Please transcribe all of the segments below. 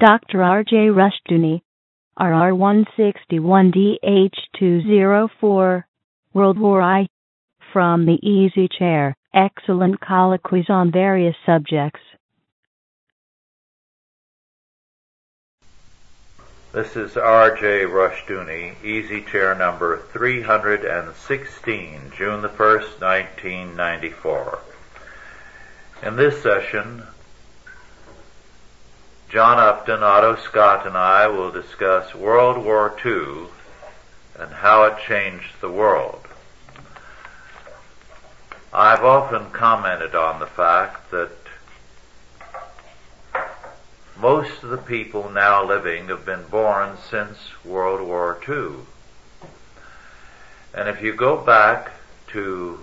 Dr. R.J. Rushdoony, RR161DH204, World War I, from the Easy Chair, excellent colloquies on various subjects. This is R.J. Rushdoony, Easy Chair number 316, June the 1st, 1994. In this session, John Upton, Otto Scott, and I will discuss World War II and how it changed the world. I've often commented on the fact that most of the people now living have been born since World War II. And if you go back to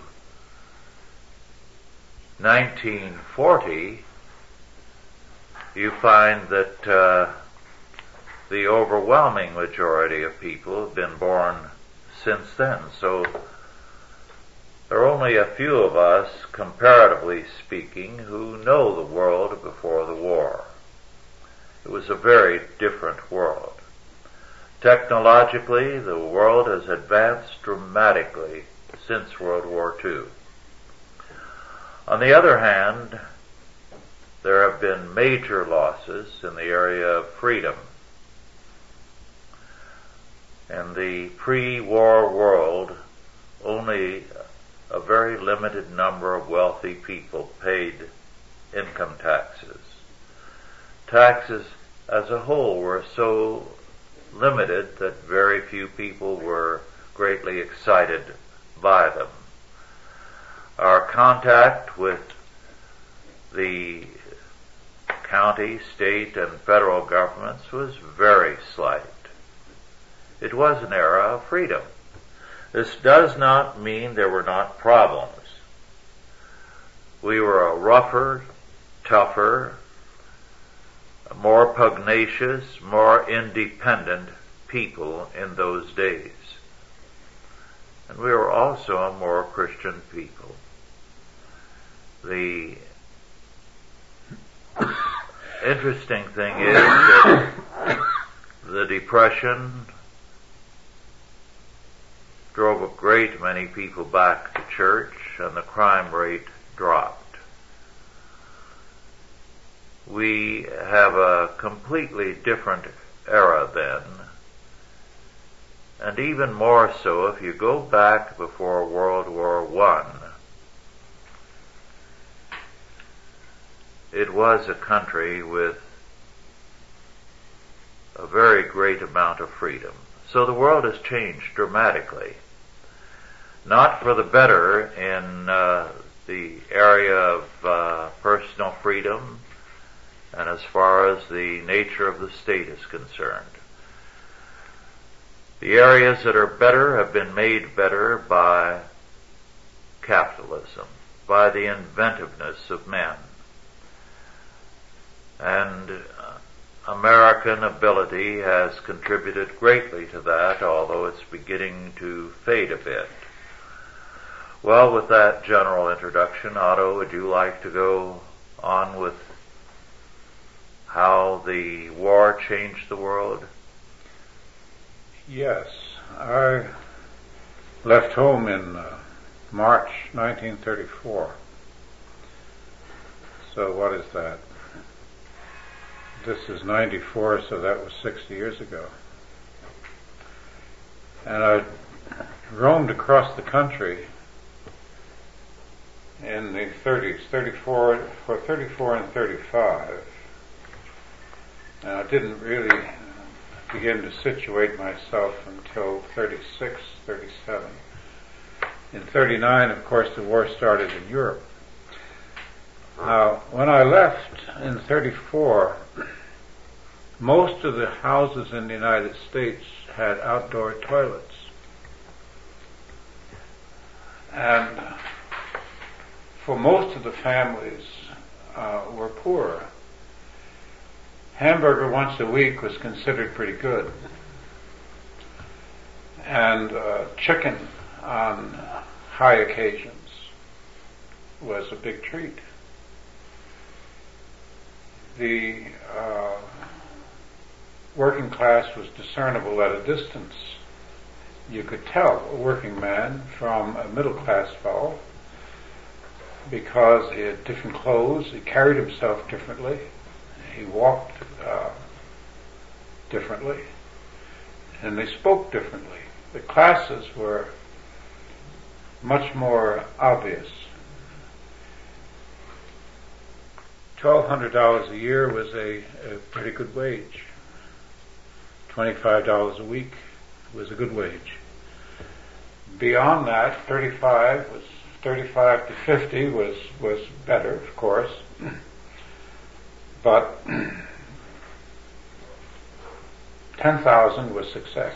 1940, you find that uh, the overwhelming majority of people have been born since then. So there are only a few of us, comparatively speaking, who know the world before the war. It was a very different world. Technologically, the world has advanced dramatically since World War II. On the other hand, there have been major losses in the area of freedom. In the pre-war world, only a very limited number of wealthy people paid income taxes. Taxes as a whole were so limited that very few people were greatly excited by them. Our contact with the county, state, and federal governments was very slight. It was an era of freedom. This does not mean there were not problems. We were a rougher, tougher, more pugnacious, more independent people in those days. And we were also a more Christian people. The interesting thing is that the Depression drove a great many people back to church and the crime rate dropped we have a completely different era then. And even more so if you go back before World War One. It was a country with a very great amount of freedom. So the world has changed dramatically. Not for the better in uh, the area of uh, personal freedom, and as far as the nature of the state is concerned. The areas that are better have been made better by capitalism, by the inventiveness of men. And American ability has contributed greatly to that, although it's beginning to fade a bit. Well, with that general introduction, Otto, would you like to go on with how the war changed the world? Yes. I left home in uh, March 1934. So what is that? This is 94, so that was 60 years ago. And I roamed across the country in the 30s, 34, for 34 and 35 and I didn't really begin to situate myself until 36, 37. In 39, of course, the war started in Europe. Now, when I left in 34, most of the houses in the United States had outdoor toilets. And for most of the families uh, were poor hamburger once a week was considered pretty good. And uh, chicken on high occasions was a big treat. The uh, working class was discernible at a distance. You could tell a working man from a middle class fellow because he had different clothes, he carried himself differently, he walked uh, differently, and they spoke differently. The classes were much more obvious. $1,200 a year was a, a pretty good wage. $25 a week was a good wage. Beyond that, 35 was 35 to 50 was was better, of course, but 10,000 was success.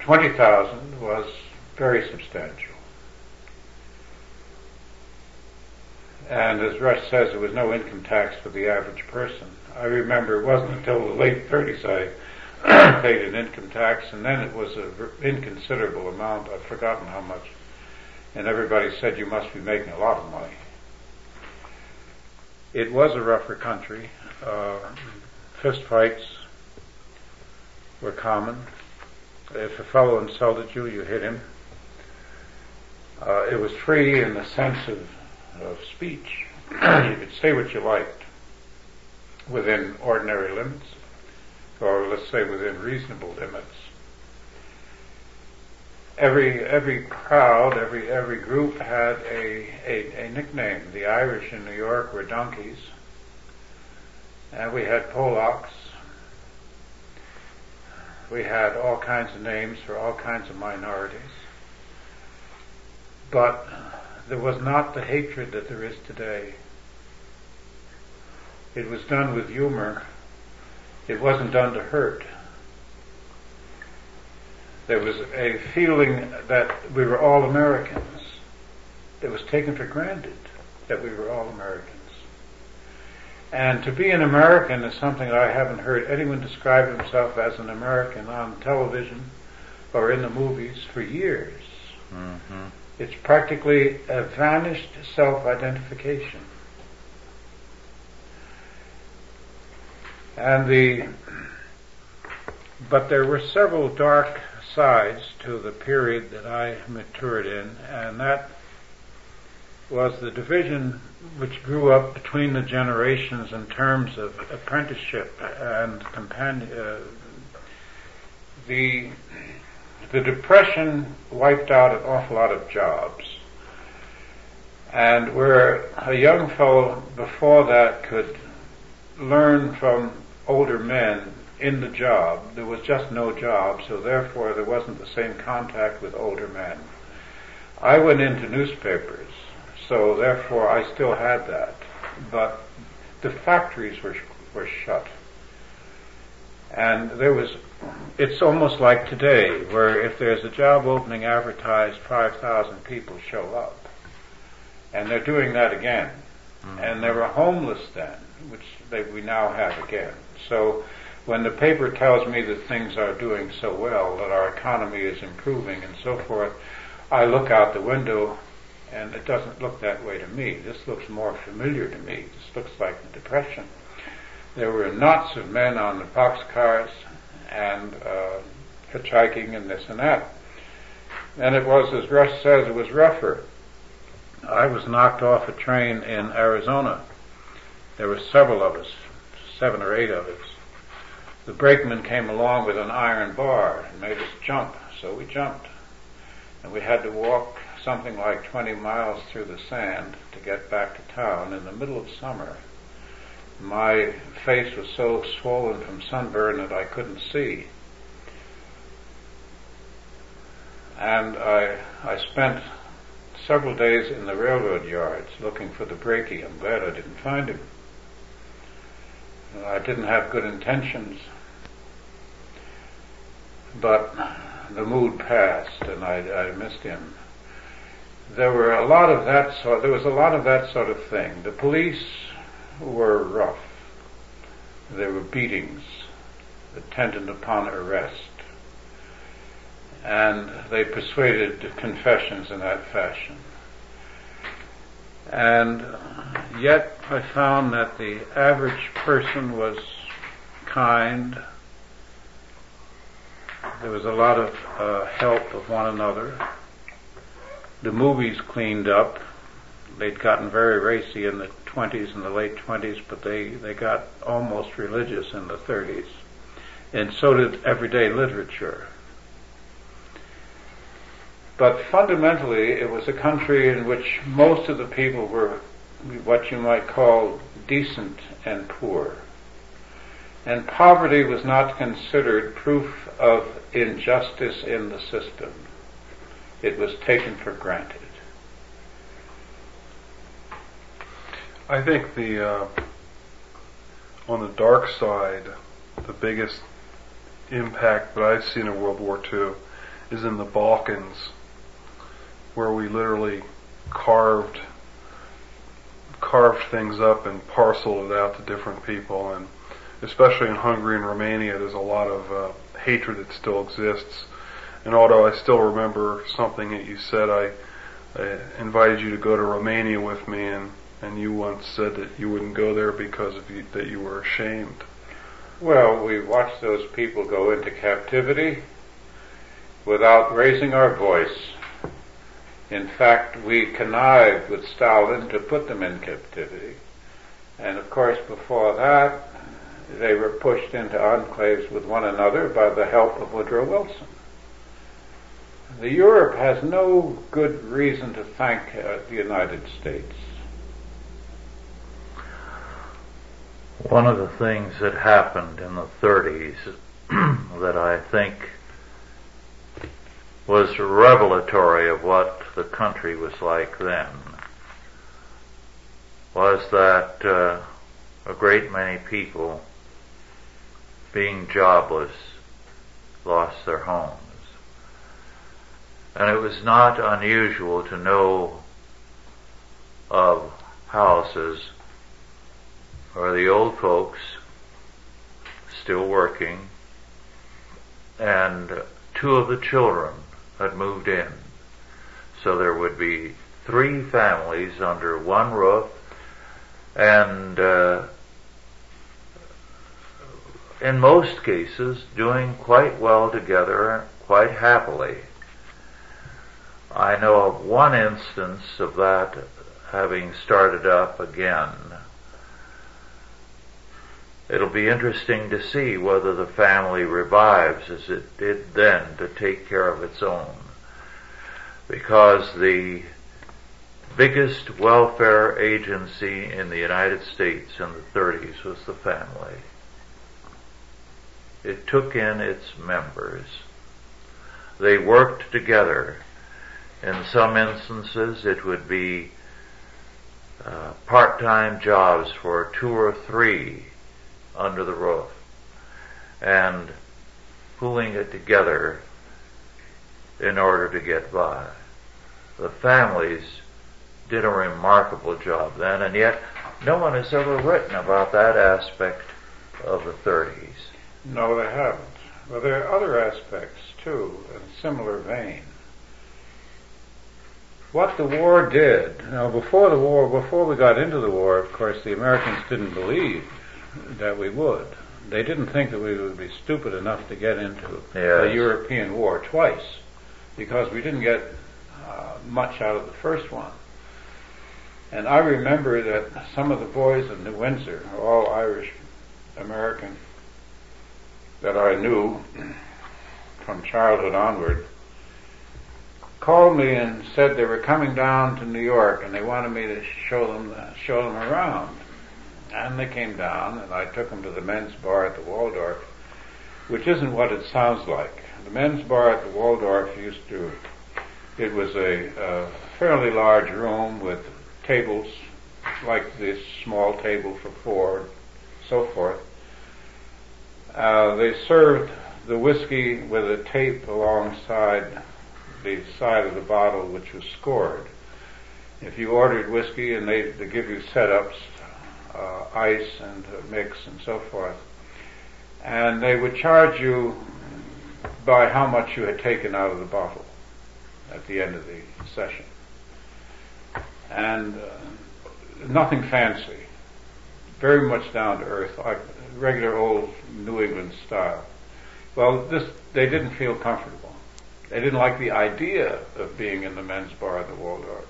20,000 was very substantial. And as Rush says, there was no income tax for the average person. I remember it wasn't until the late 30s I paid an income tax, and then it was an inconsiderable amount. I've forgotten how much. And everybody said you must be making a lot of money. It was a rougher country. Uh, fist fights were common. If a fellow insulted you, you hit him. Uh, it was free in the sense of, of speech. you could say what you liked within ordinary limits, or let's say within reasonable limits. Every every crowd, every every group had a, a, a nickname. The Irish in New York were donkeys, and we had Polacks. We had all kinds of names for all kinds of minorities. But there was not the hatred that there is today. It was done with humor. It wasn't done to hurt. There was a feeling that we were all Americans. It was taken for granted that we were all Americans. And to be an American is something I haven't heard anyone describe himself as an American on television or in the movies for years. Mm-hmm. It's practically a vanished self-identification. And the, but there were several dark sides to the period that I matured in, and that was the division which grew up between the generations in terms of apprenticeship and companion. Uh, the the depression wiped out an awful lot of jobs, and where a young fellow before that could learn from older men in the job. There was just no job, so therefore there wasn't the same contact with older men. I went into newspapers, so therefore I still had that, but the factories were were shut, and there was. It's almost like today, where if there's a job opening advertised, five thousand people show up, and they're doing that again, mm-hmm. and they were homeless then, which they, we now have again. So when the paper tells me that things are doing so well, that our economy is improving and so forth, I look out the window and it doesn't look that way to me. This looks more familiar to me. This looks like the Depression. There were knots of men on the boxcars and uh, hitchhiking and this and that. And it was, as Rush says, it was rougher. I was knocked off a train in Arizona. There were several of us, seven or eight of us the brakeman came along with an iron bar and made us jump, so we jumped. And we had to walk something like 20 miles through the sand to get back to town in the middle of summer. My face was so swollen from sunburn that I couldn't see. And I, I spent several days in the railroad yards looking for the brakie. I'm glad I didn't find him. I didn't have good intentions but the mood passed and I, I missed him. There were a lot of that sort, there was a lot of that sort of thing. The police were rough. There were beatings attendant upon arrest. And they persuaded confessions in that fashion. And yet I found that the average person was kind. There was a lot of uh, help of one another. The movies cleaned up. They'd gotten very racy in the 20s and the late 20s, but they, they got almost religious in the 30s. And so did everyday literature. But fundamentally, it was a country in which most of the people were what you might call decent and poor. And poverty was not considered proof of injustice in the system. It was taken for granted. I think the uh, on the dark side, the biggest impact that I've seen in World War II is in the Balkans, where we literally carved carved things up and parceled it out to different people, and especially in Hungary and Romania, there's a lot of uh, hatred that still exists. And although I still remember something that you said, I, I invited you to go to Romania with me, and and you once said that you wouldn't go there because of you, that you were ashamed. Well, we watched those people go into captivity without raising our voice. In fact, we connived with Stalin to put them in captivity. And of course, before that, they were pushed into enclaves with one another by the help of Woodrow Wilson. The Europe has no good reason to thank uh, the United States. One of the things that happened in the 30s that I think was revelatory of what the country was like then was that uh, a great many people being jobless lost their homes. And it was not unusual to know of houses where the old folks still working and two of the children had moved in. So there would be three families under one roof and uh, in most cases doing quite well together, quite happily. I know of one instance of that having started up again. It'll be interesting to see whether the family revives as it did then to take care of its own. Because the biggest welfare agency in the United States in the 30s was the family. It took in its members. They worked together. In some instances, it would be uh, part-time jobs for two or three under the roof and pulling it together in order to get by. The families did a remarkable job then, and yet no one has ever written about that aspect of the 30s. No, they haven't. Well, there are other aspects too, in a similar vein. What the war did, know, before the war, before we got into the war, of course, the Americans didn't believe that we would. They didn't think that we would be stupid enough to get into yes. a European war twice, because we didn't get uh, much out of the first one. And I remember that some of the boys in New Windsor, all Irish American that I knew from childhood onward called me and said they were coming down to New York and they wanted me to show them show them around. And they came down and I took them to the men's bar at the Waldorf, which isn't what it sounds like. The men's bar at the Waldorf used to it was a, a fairly large room with tables like this small table for four, so forth. Uh, they served the whiskey with a tape alongside the side of the bottle which was scored. If you ordered whiskey and they, they give you setups, uh, ice and mix and so forth, and they would charge you by how much you had taken out of the bottle at the end of the session. And uh, nothing fancy very much down to earth, like regular old New England style. Well, this they didn't feel comfortable. They didn't like the idea of being in the men's bar at the Waldorf.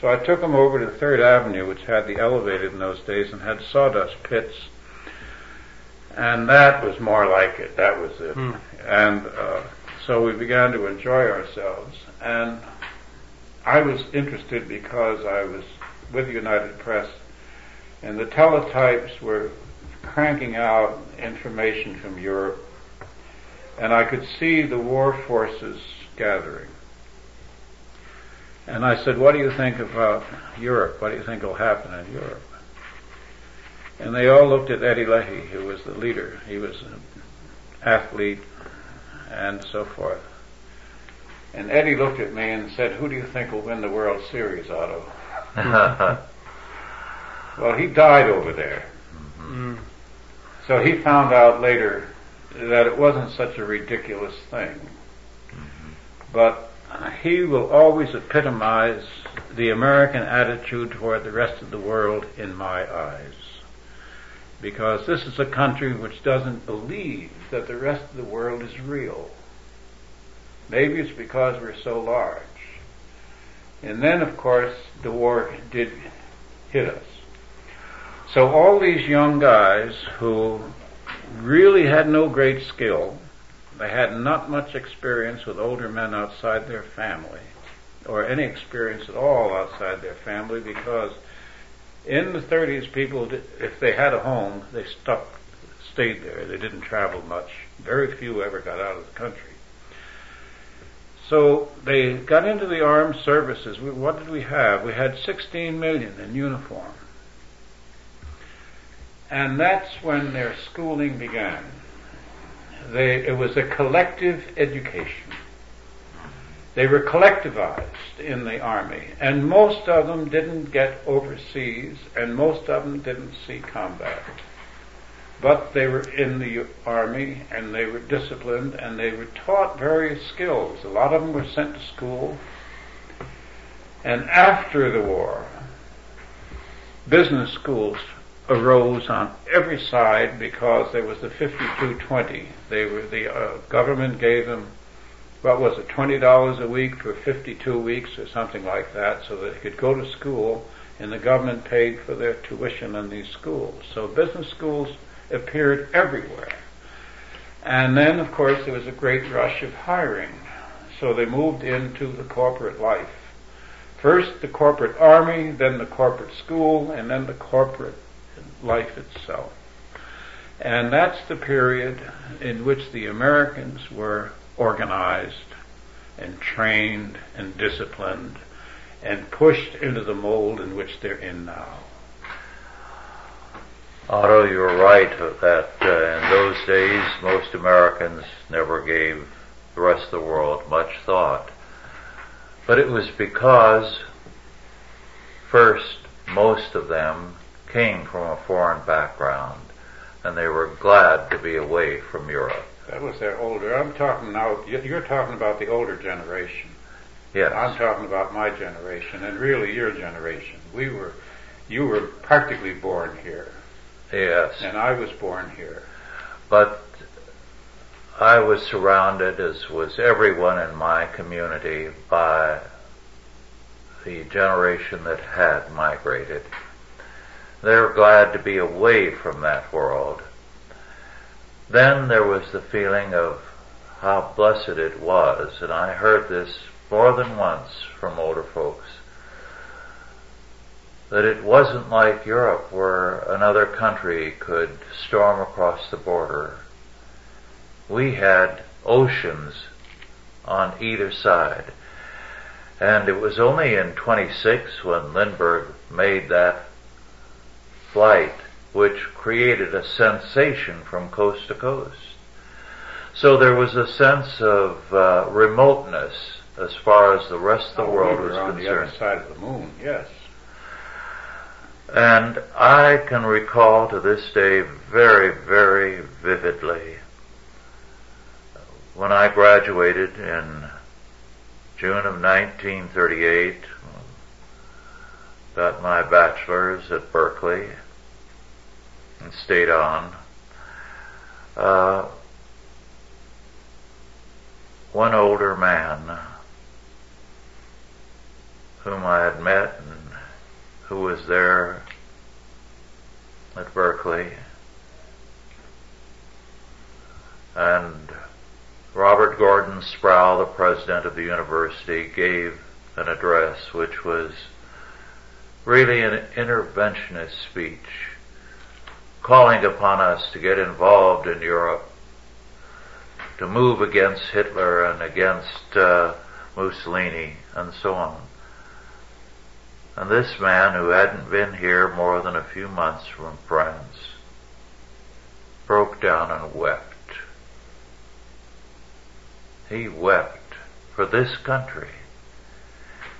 So I took them over to Third Avenue, which had the elevated in those days and had sawdust pits. And that was more like it. That was it. Hmm. And uh, so we began to enjoy ourselves. And I was interested because I was with United Press, and the teletypes were cranking out information from Europe, and I could see the war forces gathering. And I said, what do you think about Europe? What do you think will happen in Europe? And they all looked at Eddie Leahy, who was the leader. He was an athlete and so forth. And Eddie looked at me and said, who do you think will win the World Series, Otto? well, he died over there. Mm. So he found out later that it wasn't such a ridiculous thing. But Uh, he will always epitomize the American attitude toward the rest of the world in my eyes. Because this is a country which doesn't believe that the rest of the world is real. Maybe it's because we're so large. And then, of course, the war did hit us. So all these young guys who really had no great skill, they had not much experience with older men outside their family, or any experience at all outside their family, because in the 30s, people, if they had a home, they stuck, stayed there. They didn't travel much. Very few ever got out of the country. So they got into the armed services. What did we have? We had 16 million in uniform. And that's when their schooling began. They, it was a collective education. They were collectivized in the army, and most of them didn't get overseas, and most of them didn't see combat. But they were in the army, and they were disciplined, and they were taught various skills. A lot of them were sent to school. And after the war, business schools arose on every side because there was the 5220. They were the uh, government gave them what was it twenty dollars a week for 52 weeks or something like that, so that they could go to school, and the government paid for their tuition in these schools. So business schools appeared everywhere. And then, of course, there was a great rush of hiring. So they moved into the corporate life. First the corporate army, then the corporate school, and then the corporate life itself. And that's the period in which the Americans were organized and trained and disciplined and pushed into the mold in which they're in now. Otto, you're right that uh, in those days most Americans never gave the rest of the world much thought. But it was because, first, most of them came from a foreign background and they were glad to be away from Europe. That was their older. I'm talking now, you're talking about the older generation. Yes. I'm talking about my generation and really your generation. We were, you were practically born here. Yes. And I was born here. But I was surrounded, as was everyone in my community, by the generation that had migrated. They were glad to be away from that world. Then there was the feeling of how blessed it was, and I heard this more than once from older folks, that it wasn't like Europe where another country could storm across the border. We had oceans on either side. And it was only in 26 when Lindbergh made that flight which created a sensation from coast to coast. So there was a sense of uh, remoteness as far as the rest of the oh, world we was on concerned. the other side of the moon, yes. And I can recall to this day very, very vividly when I graduated in June of 1938, got my bachelor's at Berkeley, and stayed on. Uh, one older man whom I had met and who was there at Berkeley and Robert Gordon Sproul, the president of the university, gave an address which was really an interventionist speech calling upon us to get involved in Europe, to move against Hitler and against uh, Mussolini and so on. And this man who hadn't been here more than a few months from France broke down and wept. He wept for this country.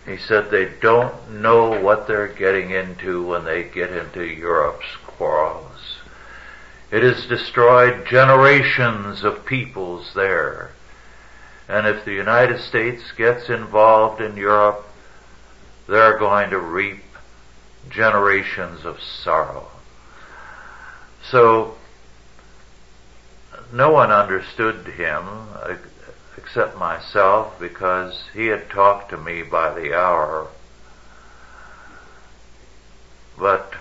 He said they don't know what they're getting into when they get into Europe's quarrels. It has destroyed generations of peoples there. And if the United States gets involved in Europe, they're going to reap generations of sorrow. So, no one understood him except myself because he had talked to me by the hour. But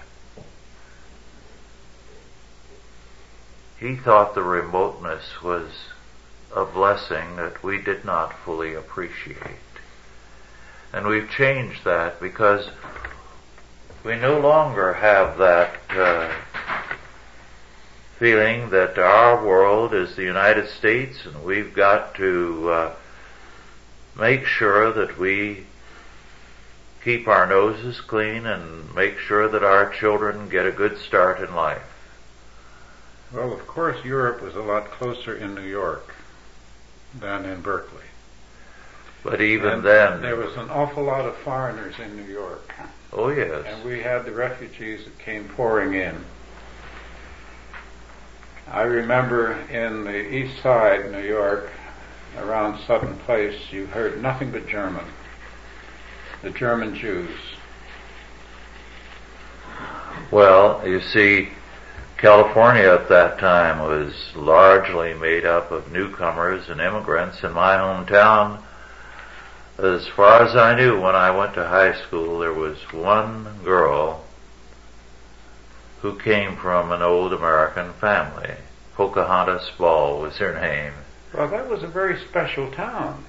he thought the remoteness was a blessing that we did not fully appreciate. And we've changed that because we no longer have that uh, feeling that our world is the United States and we've got to uh, make sure that we keep our noses clean and make sure that our children get a good start in life. Well, of course, Europe was a lot closer in New York than in Berkeley. But even and then, there was an awful lot of foreigners in New York. Oh yes. And we had the refugees that came pouring in. I remember in the east side, New York, around Sutton Place, you heard nothing but German. The German Jews. Well, you see, California at that time was largely made up of newcomers and immigrants. In my hometown, as far as I knew when I went to high school, there was one girl who came from an old American family. Pocahontas Ball was her name. Well, that was a very special town.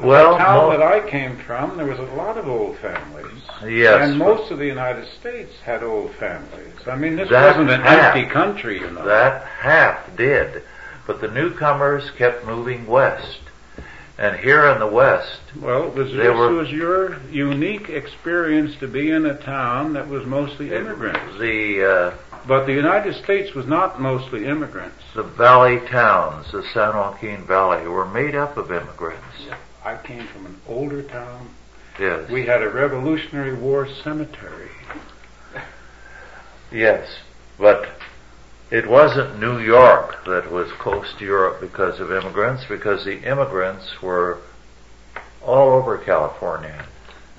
Well, the town that I came from, there was a lot of old families. Yes. And most of the United States had old families. I mean, this wasn't an half, empty country, you know. That half did. But the newcomers kept moving west. And here in the West, well, was this were, was your unique experience to be in a town that was mostly immigrants. The uh, but the United States was not mostly immigrants. The valley towns, the San Joaquin Valley, were made up of immigrants. I came from an older town. Yes. We had a Revolutionary War cemetery. Yes, but it wasn't New York that was close to Europe because of immigrants, because the immigrants were all over California.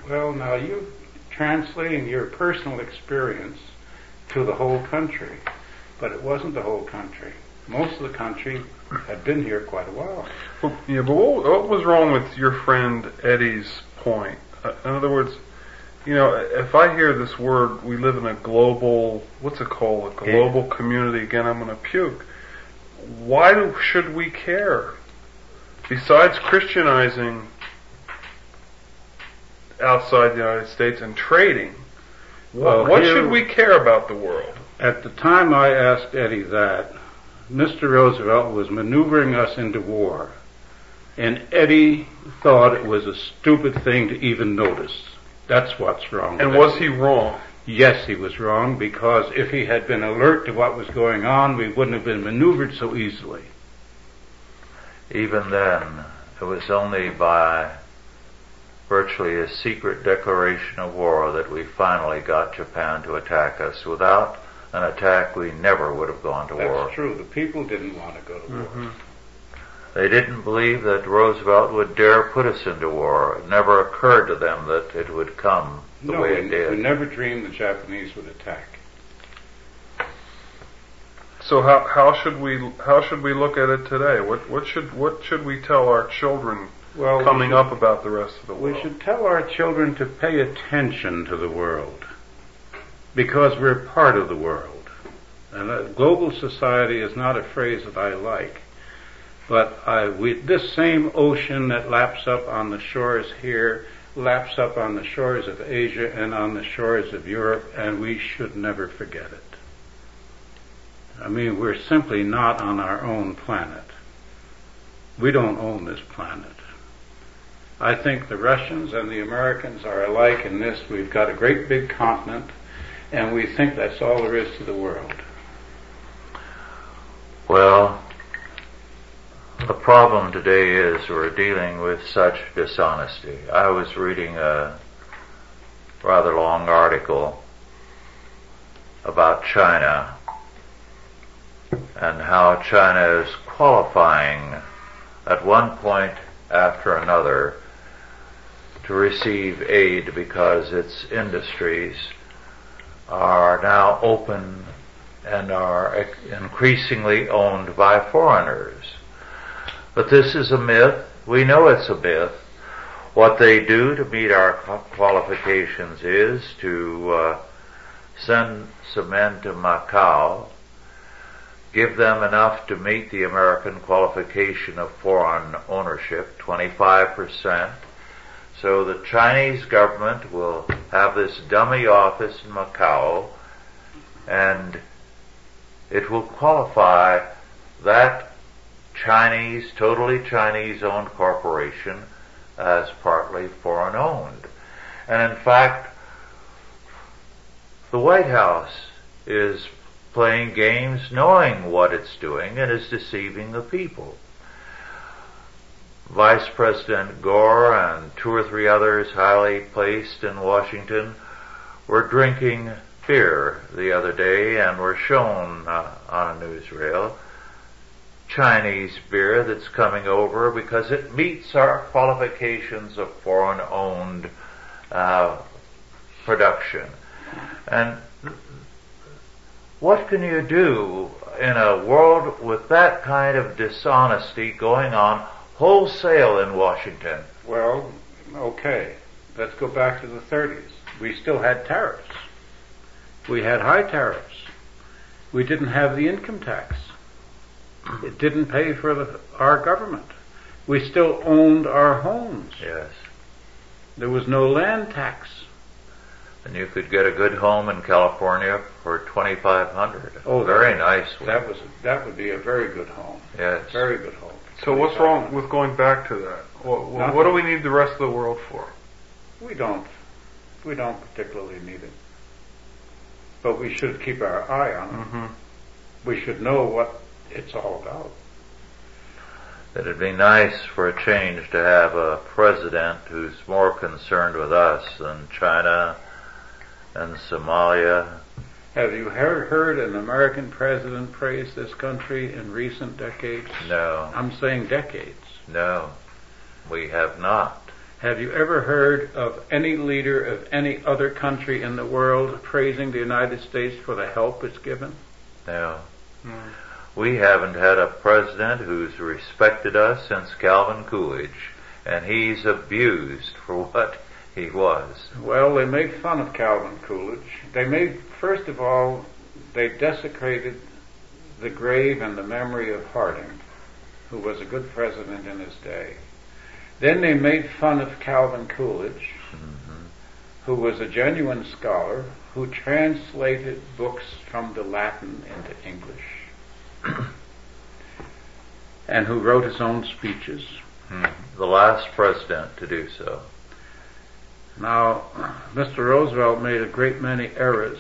Well, now you translating your personal experience to the whole country, but it wasn't the whole country. Most of the country had been here quite a while. Well, yeah, but what, what was wrong with your friend Eddie's point? Uh, in other words, you know, if I hear this word, we live in a global, what's it called, a global yeah. community, again, I'm going to puke. Why do, should we care? Besides Christianizing outside the United States and trading, well, what should we care about the world? At the time I asked Eddie that, Mr. Roosevelt was maneuvering us into war. And Eddie thought it was a stupid thing to even notice. That's what's wrong. And was he wrong? Yes, he was wrong because if he had been alert to what was going on, we wouldn't have been maneuvered so easily. Even then, it was only by virtually a secret declaration of war that we finally got Japan to attack us. Without an attack, we never would have gone to That's war. That's true. The people didn't want to go to mm-hmm. war. They didn't believe that Roosevelt would dare put us into war. It never occurred to them that it would come the no, way it did. We never dreamed the Japanese would attack. So how how should we how should we look at it today? What what should what should we tell our children Well, coming should- up about the rest of the world? We should tell our children to pay attention to the world because we're part of the world. And global society is not a phrase that I like, but I, we, this same ocean that laps up on the shores here laps up on the shores of Asia and on the shores of Europe, and we should never forget it. I mean, we're simply not on our own planet. We don't own this planet. I think the Russians and the Americans are alike in this. We've got a great big continent, and we think that's all there is to the world. Well, the problem today is we're dealing with such dishonesty. I was reading a rather long article about China and how China is qualifying at one point after another to receive aid because its industries are now open and are increasingly owned by foreigners. But this is a myth. We know it's a myth. What they do to meet our qualifications is to uh, send some men to Macau, give them enough to meet the American qualification of foreign ownership, 25%. So the Chinese government will have this dummy office in Macau and it will qualify that Chinese, totally Chinese owned corporation as partly foreign owned. And in fact, the White House is playing games knowing what it's doing and is deceiving the people. Vice President Gore and two or three others highly placed in Washington were drinking beer the other day and were shown uh, on a newsreel Chinese beer that's coming over because it meets our qualifications of foreign owned uh, production. And what can you do in a world with that kind of dishonesty going on wholesale in Washington? Well, okay. Let's go back to the 30s. We still had tariffs. We had high tariffs. We didn't have the income tax. It didn't pay for the, our government. We still owned our homes. Yes. There was no land tax. And you could get a good home in California for twenty five hundred. Oh, very that- nice one. That was that would be a very good home. yes. Very good home. so what's wrong with going back to that? What, what, what do we need the rest of the world for? We don't. We don't particularly need it. But we should keep our eye on it. hmm We should know what it's all about. It'd be nice for a change to have a president who's more concerned with us than China and Somalia. Have you heard, heard an American president praise this country in recent decades? No, I'm saying decades. no, we have not. Have you ever heard of any leader of any other country in the world praising the United States for the help it's given? No. Hmm. We haven't had a president who's respected us since Calvin Coolidge, and he's abused for what he was. Well, they made fun of Calvin Coolidge. They made, first of all, they desecrated the grave and the memory of Harding, who was a good president in his day. Then they made fun of Calvin Coolidge, mm-hmm. who was a genuine scholar, who translated books from the Latin into English, and who wrote his own speeches. Hmm. The last president to do so. Now, Mr. Roosevelt made a great many errors,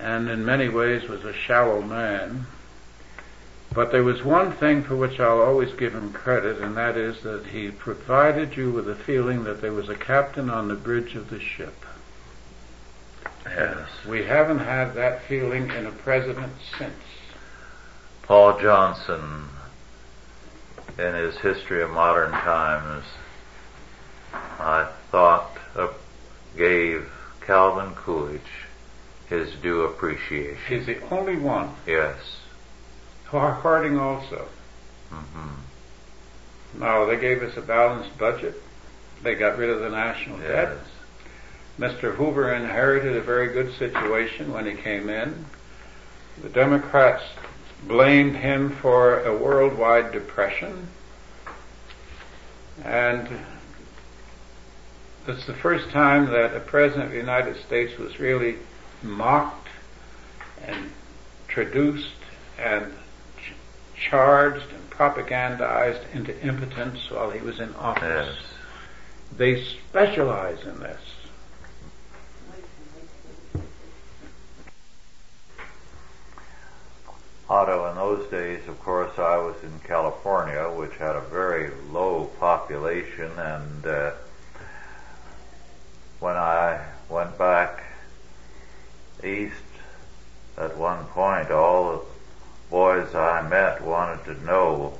and in many ways was a shallow man. But there was one thing for which I'll always give him credit, and that is that he provided you with a feeling that there was a captain on the bridge of the ship. Yes. We haven't had that feeling in a president since. Paul Johnson, in his History of Modern Times, I thought uh, gave Calvin Coolidge his due appreciation. He's the only one. Yes. Harding also. hmm Now, they gave us a balanced budget. They got rid of the national debt. Mr. Hoover inherited a very good situation when he came in. The Democrats blamed him for a worldwide depression. And it's the first time that a president of the United States was really mocked and traduced and ch- charged and propagandized into impotence while he was in office. Yes. They specialize in this. Otto, in those days, of course, I was in California, which had a very low population, and uh, when I went back east at one point, all the boys I met wanted to know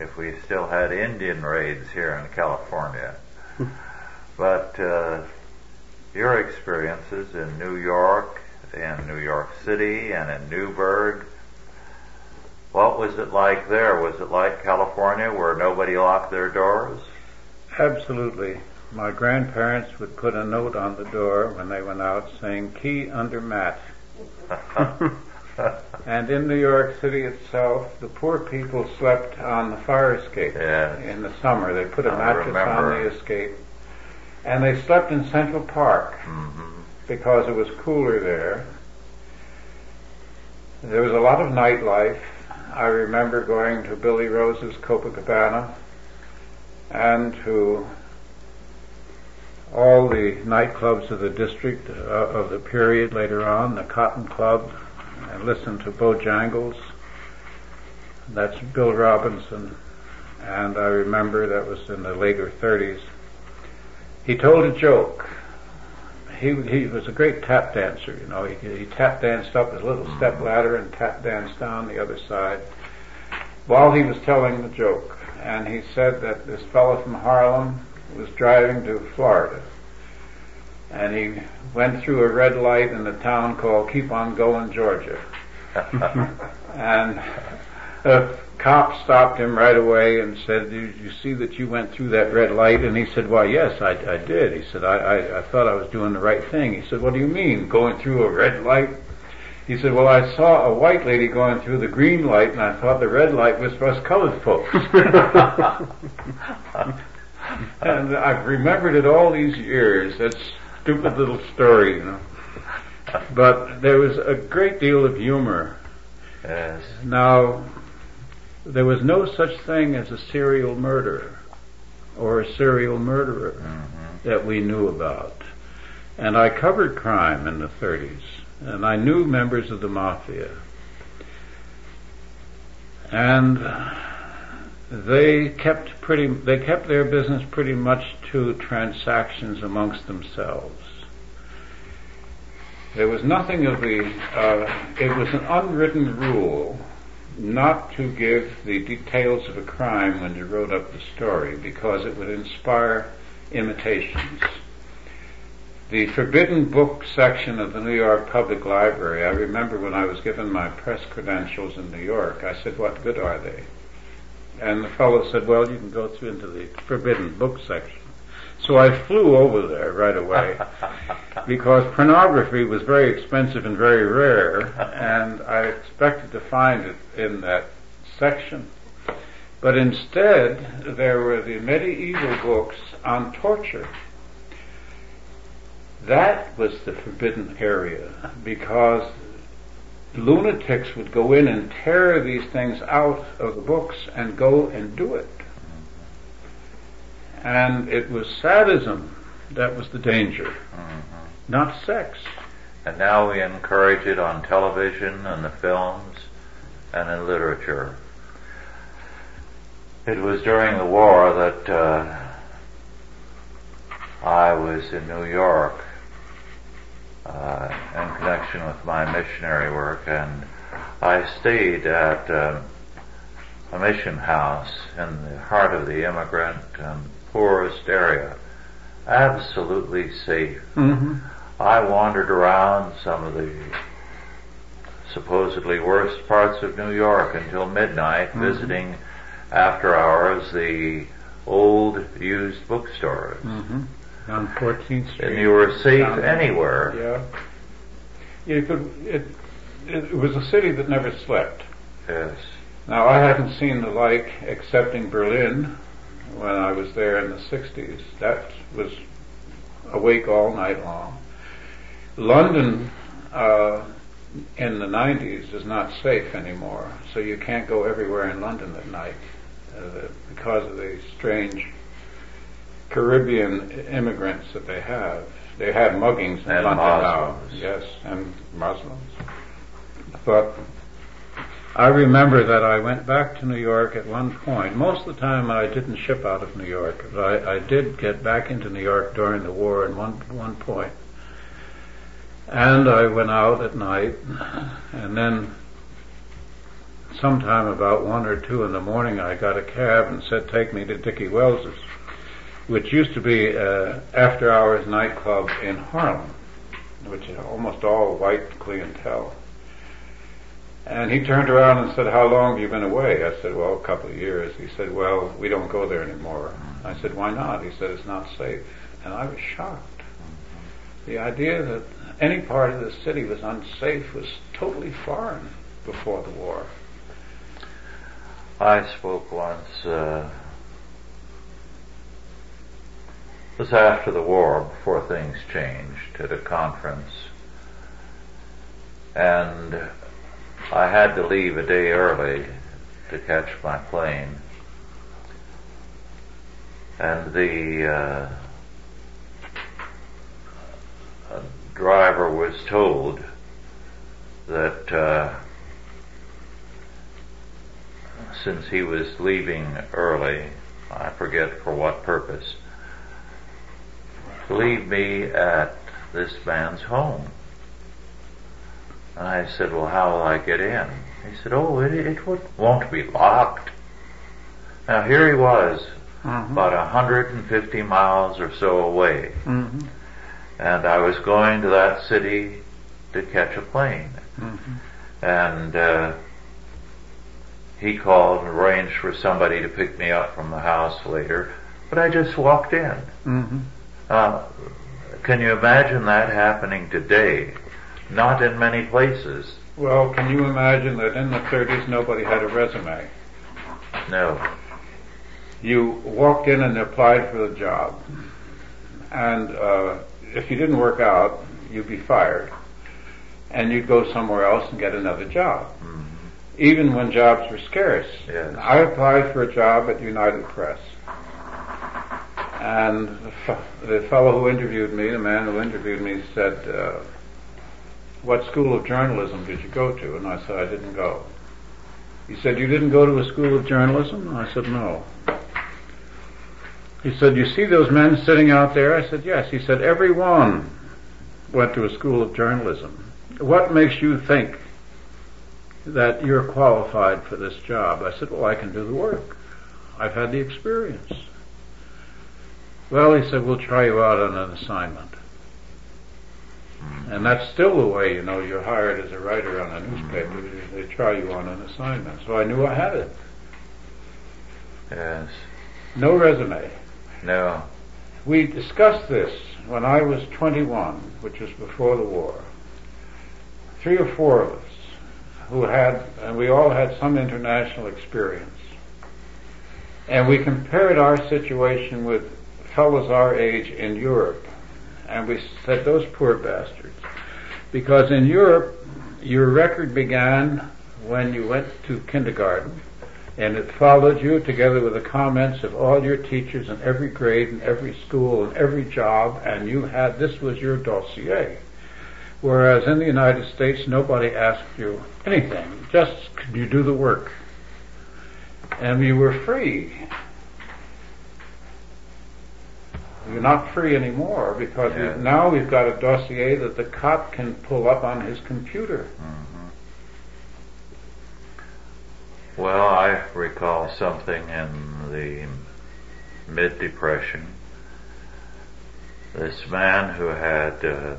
if we still had Indian raids here in California. but uh, your experiences in New York, in New York City, and in Newburgh, what was it like there? Was it like California where nobody locked their doors? Absolutely. My grandparents would put a note on the door when they went out saying key under mat. And in New York City itself, the poor people slept on the fire escape Yes. in the summer. They put a I mattress on the escape. And they slept in Central Park hmm because it was cooler there. There was a lot of nightlife. I remember going to Billy Rose's Copacabana and to all the nightclubs of the district uh, of the period later on, the Cotton Club, and listened to Bojangles. That's Bill Robinson. And I remember that was in the later 30s. He told a joke. He, he was a great tap dancer, you know. He, he tap danced up a little step ladder and tap danced down the other side while he was telling the joke. And he said that this fellow from Harlem was driving to Florida. And he went through a red light in a town called Keep On Going, Georgia. And a cop stopped him right away and said, did you see that you went through that red light? And he said, why yes, I, I did. He said, I, I, I thought I was doing the right thing. He said, what do you mean, going through a red light? He said, well, I saw a white lady going through the green light and I thought the red light was for us colored folks. and I've remembered it all these years. That stupid little story, you know. But there was a great deal of humor. Yes. Now, there was no such thing as a serial murderer or a serial murderer hmm that we knew about. And I covered crime in the 30s, and I knew members of the mafia. And they kept pretty, they kept their business pretty much to transactions amongst themselves. There was nothing of the, uh, it was an unwritten rule not to give the details of a crime when you wrote up the story because it would inspire imitations. The forbidden book section of the New York Public Library, I remember when I was given my press credentials in New York, I said, what good are they? And the fellow said, well, you can go through into the forbidden book section. So I flew over there right away because pornography was very expensive and very rare, and I expected to find it in that section. But instead, there were the medieval books on torture. That was the forbidden area because lunatics would go in and tear these things out of the books and go and do it. And it was sadism that was the danger, hmm not sex. And now we encourage it on television and the films and in literature. It was during the war that uh, I was in New York uh, in connection with my missionary work, and I stayed at um, a mission house in the heart of the immigrant and poorest area, absolutely safe. Mm-hmm. I wandered around some of the supposedly worst parts of New York until midnight, Mm-hmm. visiting after hours the old used bookstores. Mm-hmm. On 14th Street. And you were safe Down anywhere. Yeah. You could, it, it was a city that never slept. Yes. Now, I hadn't seen the like excepting Berlin when I was there in the 60s. That was awake all night long. London uh, in the 90s is not safe anymore, so you can't go everywhere in London at night uh, because of the strange Caribbean immigrants that they have. They had muggings in And London. Yes, and Muslims. But I remember that I went back to New York at one point. Most of the time I didn't ship out of New York, but I, I did get back into New York during the war at one, one point. And I went out at night, and then sometime about one or two in the morning I got a cab and said, take me to Dickie Wells's, which used to be a after hours nightclub in Harlem, which is almost all white clientele. And he turned around and said, how long have you been away? I said, well, a couple of years. He said, well, we don't go there anymore. I said, why not? He said, it's not safe. And I was shocked. The idea that any part of the city was unsafe was totally foreign before the war. I spoke once, uh, it was after the war, before things changed, at a conference. And I had to leave a day early to catch my plane. And the uh, driver was told that uh, since he was leaving early, I forget for what purpose, leave me at this man's home. And I said, well, how will I get in? He said, oh, it, it would, won't be locked. Now here he was, about 150 miles or so away, Mm-hmm. and I was going to that city to catch a plane. Mm-hmm. And uh, he called and arranged for somebody to pick me up from the house later, but I just walked in. Mm-hmm. Uh, can you imagine that happening today? Not in many places. Well, can you imagine that in the 30s nobody had a resume? No. You walked in and applied for the job, and uh, if you didn't work out, you'd be fired, and you'd go somewhere else and get another job. Even when jobs were scarce. Yes. I applied for a job at United Press, and the, fellow who interviewed me, the man who interviewed me, said, uh, "What school of journalism did you go to?" And I said, "I didn't go." He said, "You didn't go to a school of journalism?" And I said, "No." He said, "You see those men sitting out there?" I said, "Yes." He said, Everyone went to a school of journalism. What makes you think that you're qualified for this job?" I said, "Well, I can do the work. I've had the experience." Well, he said, "We'll try you out on an assignment." And that's still the way, you know, you're hired as a writer on a newspaper. Mm-hmm. They try you on an assignment. So I knew I had it. Yes. No resume. No. We discussed this when I was 21, which was before the war. Three or four of us who had, and we all had some international experience. And we compared our situation with fellows our age in Europe. And we said, those poor bastards. Because in Europe, your record began when you went to kindergarten and it followed you together with the comments of all your teachers in every grade and every school and every job and you had this was your dossier whereas in the united states nobody asked you anything just could you do the work and you were free you're not free anymore because Yeah. now we've got a dossier that the cop can pull up on his computer Well, I recall something in the mid depression. This man who had uh,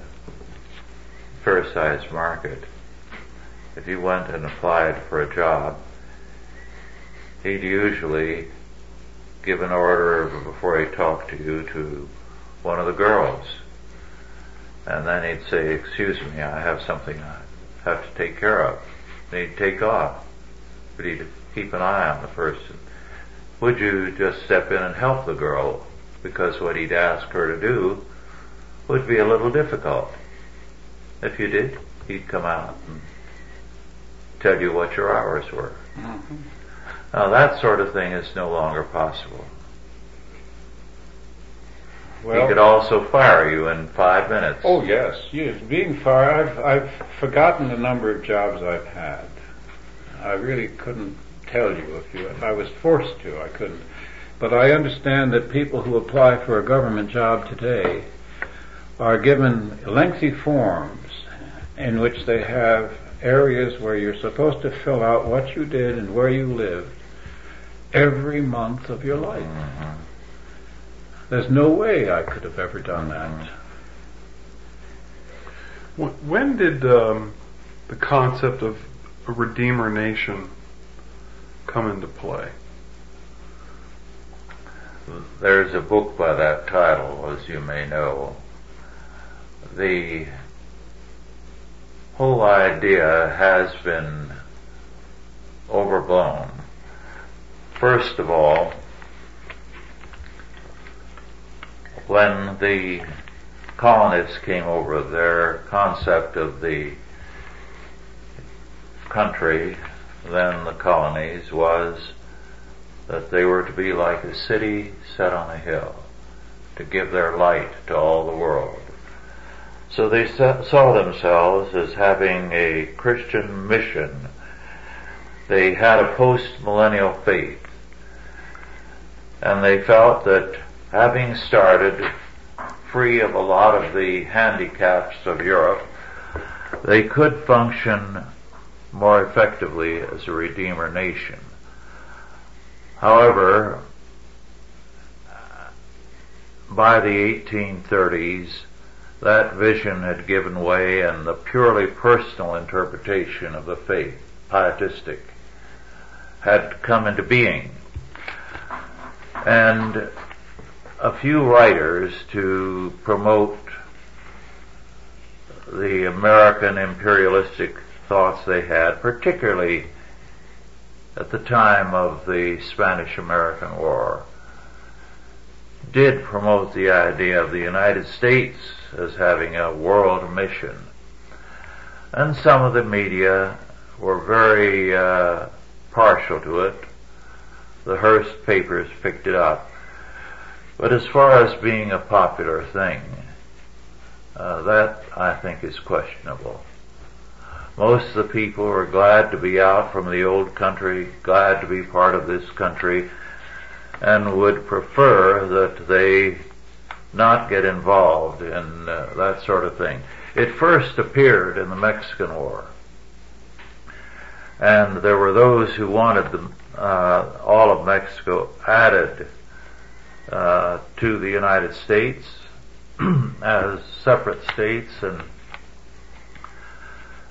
fair-sized market, if he went and applied for a job, he'd usually give an order before he talked to you to one of the girls. And then he'd say, excuse me, I have something I have to take care of. And he'd take off. But he'd keep an eye on the person. Would you just step in and help the girl? Because what he'd ask her to do would be a little difficult. If you did, he'd come out and tell you what your hours were. Mm-hmm. Now that sort of thing is no longer possible. Well, he could also fire you in five minutes. Oh yes, yes. Being fired, I've, I've forgotten the number of jobs I've had. I really couldn't tell you if you if I was forced to, I couldn't. But I understand that people who apply for a government job today are given lengthy forms in which they have areas where you're supposed to fill out what you did and where you lived every month of your life. Mm-hmm. There's no way I could have ever done that. When did um, the concept of a Redeemer Nation come into play? There's a book by that title, as you may know. The whole idea has been overblown. First of all, when the colonists came over, their concept of the country, then the colonies, was that they were to be like a city set on a hill, to give their light to all the world. So they saw themselves as having a Christian mission. They had a post-millennial faith and they felt that having started free of a lot of the handicaps of Europe, they could function more effectively as a Redeemer nation. However, by the 1830s, that vision had given way and the purely personal interpretation of the faith, pietistic, had come into being and a few writers to promote the American imperialistic thoughts they had, particularly at the time of the Spanish-American War, did promote the idea of the United States as having a world mission. And some of the media were very uh, partial to it, the Hearst papers picked it up. But as far as being a popular thing, uh, that I think is questionable. Most of the people are glad to be out from the old country, glad to be part of this country, and would prefer that they not get involved in uh, that sort of thing. It first appeared in the Mexican War. And there were those who wanted the uh, all of Mexico added uh, to the United States as separate states and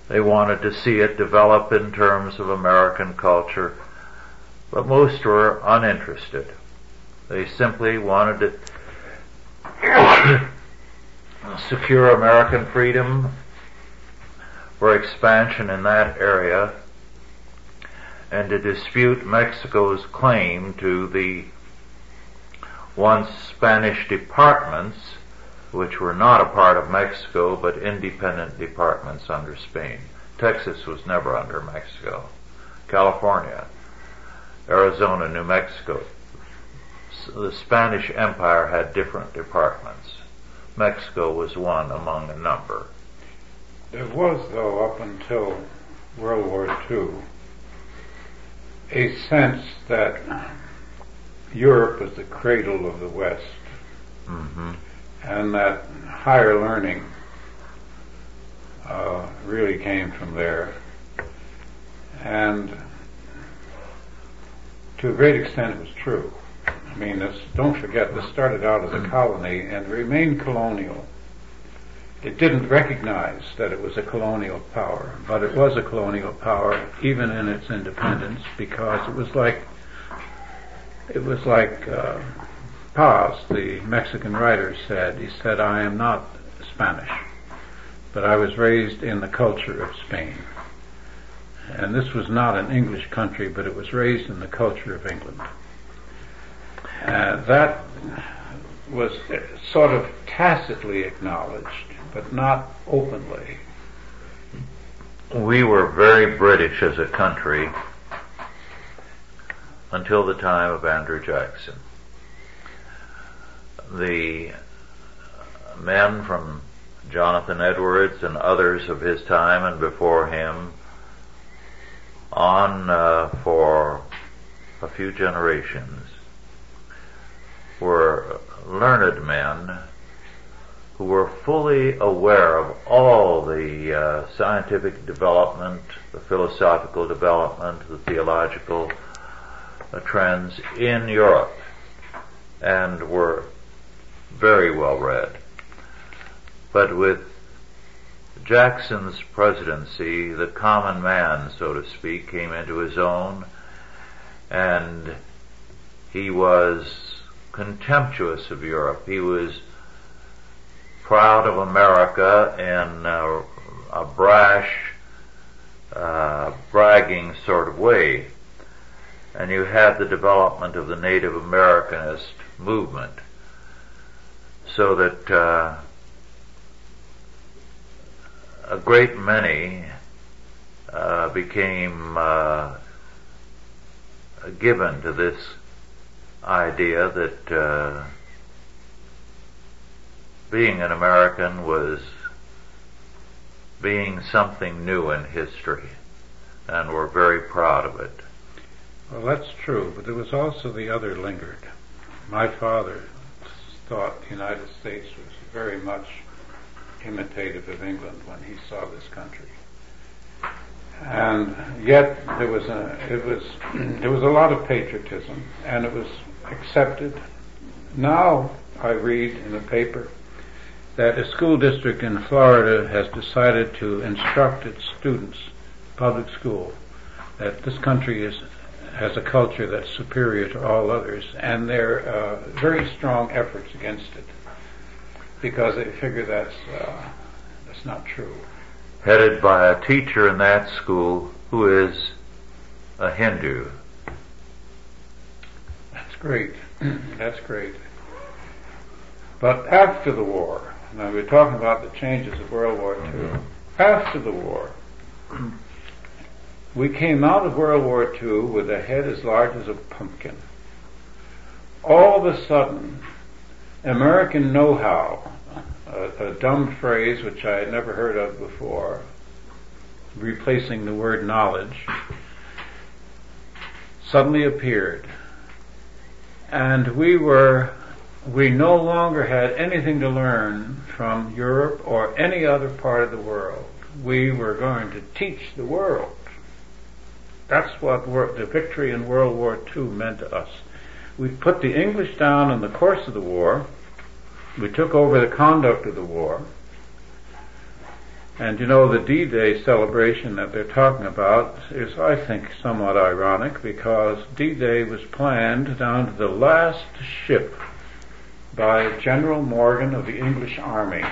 they wanted to see it develop in terms of American culture, but most were uninterested. They simply wanted to secure American freedom for expansion in that area and to dispute Mexico's claim to the once Spanish departments, which were not a part of Mexico but independent departments under Spain. Texas was never under Mexico. California, Arizona, New Mexico. The Spanish Empire had different departments. Mexico was one among a number. There was, though, up until World War II, a sense that Europe is the cradle of the West, mm-hmm. and that higher learning uh, really came from there. And to a great extent, it was true. I mean, this, don't forget, this started out as a colony and remained colonial. It didn't recognize that it was a colonial power, but it was a colonial power even in its independence because it was like it was like uh, Paz, the Mexican writer, said. He said, "I am not Spanish, but I was raised in the culture of Spain." And this was not an English country, but it was raised in the culture of England. Uh, that was sort of tacitly acknowledged, but not openly. We were very British as a country until the time of Andrew Jackson. The men from Jonathan Edwards and others of his time and before him on uh, for a few generations were learned men who were fully aware of all the uh, scientific development, the philosophical development, the theological uh, trends in Europe, and were very well read. But with Jackson's presidency, the common man, so to speak, came into his own, and he was contemptuous of Europe. He was proud of America in uh, a brash, uh, bragging sort of way. And you had the development of the Native Americanist movement. So that uh, a great many uh, became uh, given to this idea that uh, being an American was being something new in history, and we're very proud of it. Well, that's true, but there was also the other lingered. My father thought the United States was very much imitative of England when he saw this country and yet there was a it was there was a lot of patriotism and it was accepted. Now I read in the paper that a school district in Florida has decided to instruct its students, public school, that this country is has a culture that's superior to all others, and there are uh, very strong efforts against it because they figure that's uh, that's not true. Headed by a teacher in that school who is a Hindu That's great. That's great. But after the war, now we're talking about the changes of World War II. Mm-hmm. After the war, we came out of World War II with a head as large as a pumpkin. All of a sudden, American know-how, a, a dumb phrase which I had never heard of before, replacing the word knowledge, suddenly appeared and we were we no longer had anything to learn from Europe or any other part of the world. We were going to teach the world. That's what the victory in World War II meant to us. We put the English down in the course of the war. We took over the conduct of the war. And you know, the D-Day celebration that they're talking about is, I think, somewhat ironic because D-Day was planned down to the last ship by General Morgan of the English Army.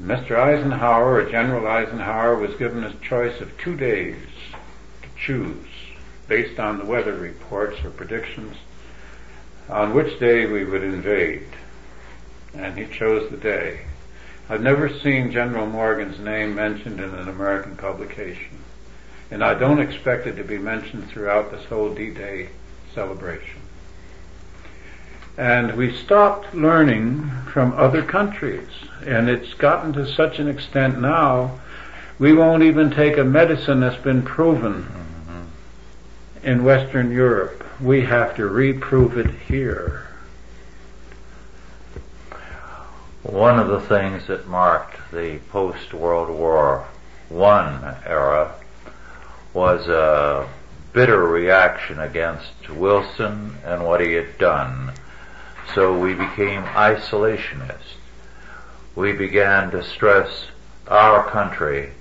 Mr. Eisenhower, or General Eisenhower, was given a choice of two days to choose based on the weather reports or predictions on which day we would invade. And he chose the day. I've never seen General Morgan's name mentioned in an American publication. And I don't expect it to be mentioned throughout this whole D-Day celebration. And we stopped learning from other countries. And it's gotten to such an extent now, we won't even take a medicine that's been proven mm-hmm. in Western Europe. We have to reprove it here. One of the things that marked the post-World War I era was a bitter reaction against Wilson and what he had done. So we became isolationists. we began to stress our country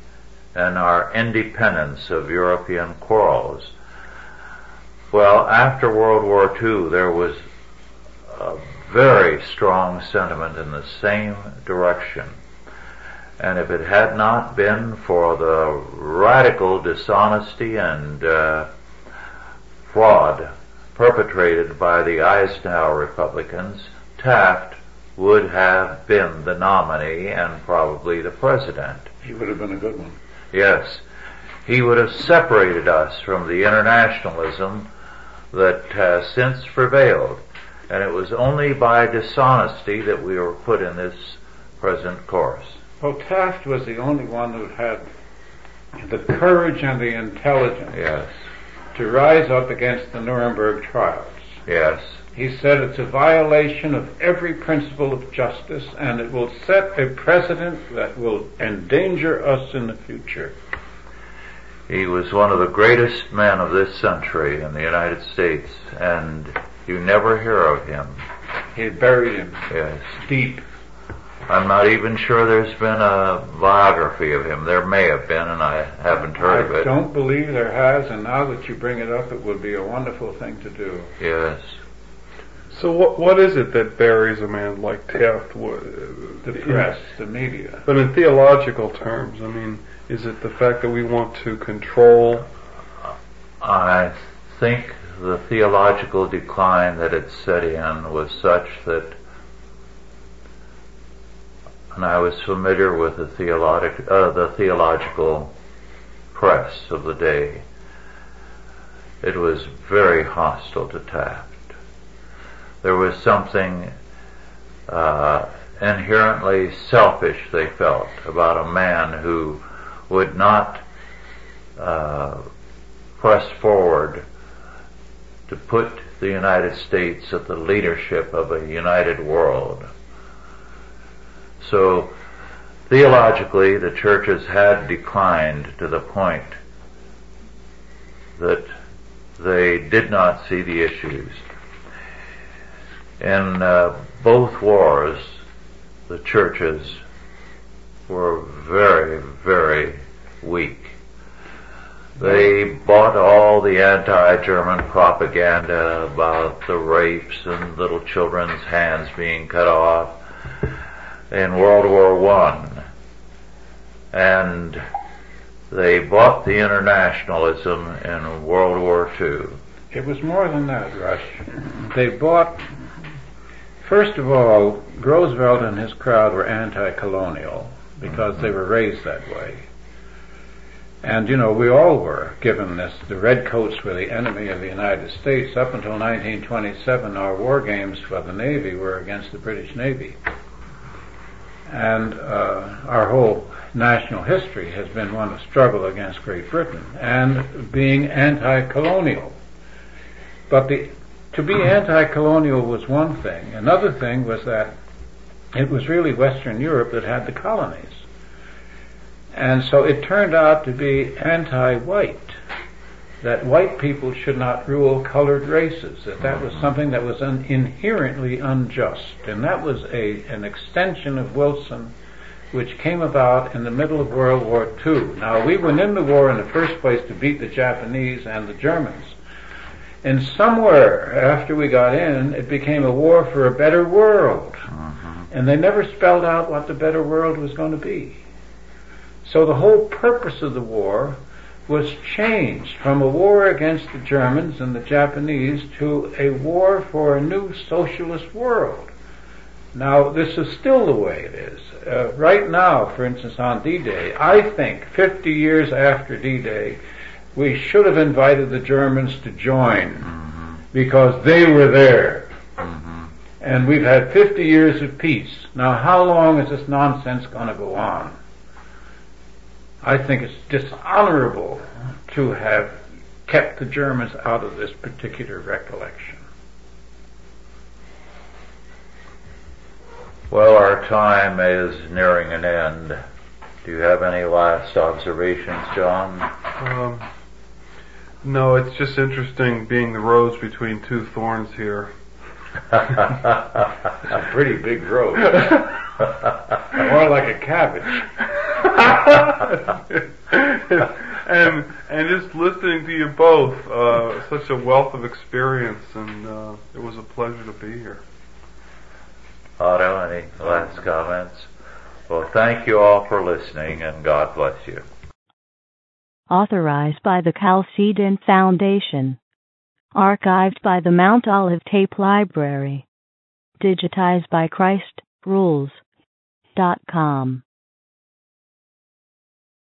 and our independence of European quarrels. Well, after World War II, there was a very strong sentiment in the same direction. And if it had not been for the radical dishonesty and uh, fraud perpetrated by the Eisenhower Republicans, Taft would have been the nominee and probably the president. He would have been a good one. Yes. He would have separated us from the internationalism that has since prevailed. And it was only by dishonesty that we were put in this present course. Well, Taft was the only one who had the courage and the intelligence Yes. To rise up against the Nuremberg trials. Yes. He said it's a violation of every principle of justice and it will set a precedent that will endanger us in the future. He was one of the greatest men of this century in the United States, and you never hear of him. He buried him Yes. deep. I'm not even sure there's been a biography of him. There may have been, and I haven't heard of it. I don't believe there has, and now that you bring it up, it would be a wonderful thing to do. Yes. So what what is it that buries a man like Taft? The press, the media. But in theological terms, I mean, is it the fact that we want to control? I think the theological decline that had set in was such that, and I was familiar with the theologic, uh, the theological press of the day. It was very hostile to Taft. There was something uh, inherently selfish they felt about a man who would not uh, press forward to put the United States at the leadership of a united world. So theologically, the churches had declined to the point that they did not see the issues. In uh, both wars, the churches were very, very weak. They bought all the anti-German propaganda about the rapes and little children's hands being cut off in World War One, and they bought the internationalism in World War Two. It was more than that, Rush. They bought, first of all, Roosevelt and his crowd were anti-colonial because they were raised that way. And you know, we all were given this, the redcoats were the enemy of the United States. Up until 1927, our war games for the Navy were against the British Navy. And uh, our whole national history has been one of struggle against Great Britain and being anti-colonial. But the, to be anti-colonial was one thing. Another thing was that it was really Western Europe that had the colonies. And so it turned out to be anti-white. That white people should not rule colored races. That that was something that was un- inherently unjust. And that was a, an extension of Wilson which came about in the middle of World War II. Now we went in the war in the first place to beat the Japanese and the Germans. And somewhere after we got in, it became a war for a better world. Mm-hmm. And they never spelled out what the better world was going to be. So the whole purpose of the war was changed from a war against the Germans and the Japanese to a war for a new socialist world. Now, this is still the way it is. Uh, right now, for instance, on D-Day, I think 50 years after D-Day, we should have invited the Germans to join because they were there. And we've had 50 years of peace. Now, how long is this nonsense going to go on? I think it's dishonorable to have kept the Germans out of this particular recollection. Well, our time is nearing an end. Do you have any last observations, John? Um, no, it's just interesting being the rose between two thorns here. It's a pretty big road. More like a cabbage. and and just listening to you both, uh, such a wealth of experience, and uh, it was a pleasure to be here. Otto, any last comments? Well, thank you all for listening, and God bless you. Authorized by the Chalcedon Foundation. Archived by the Mount Olive Tape Library. Digitized by Christ Rules. Dot com.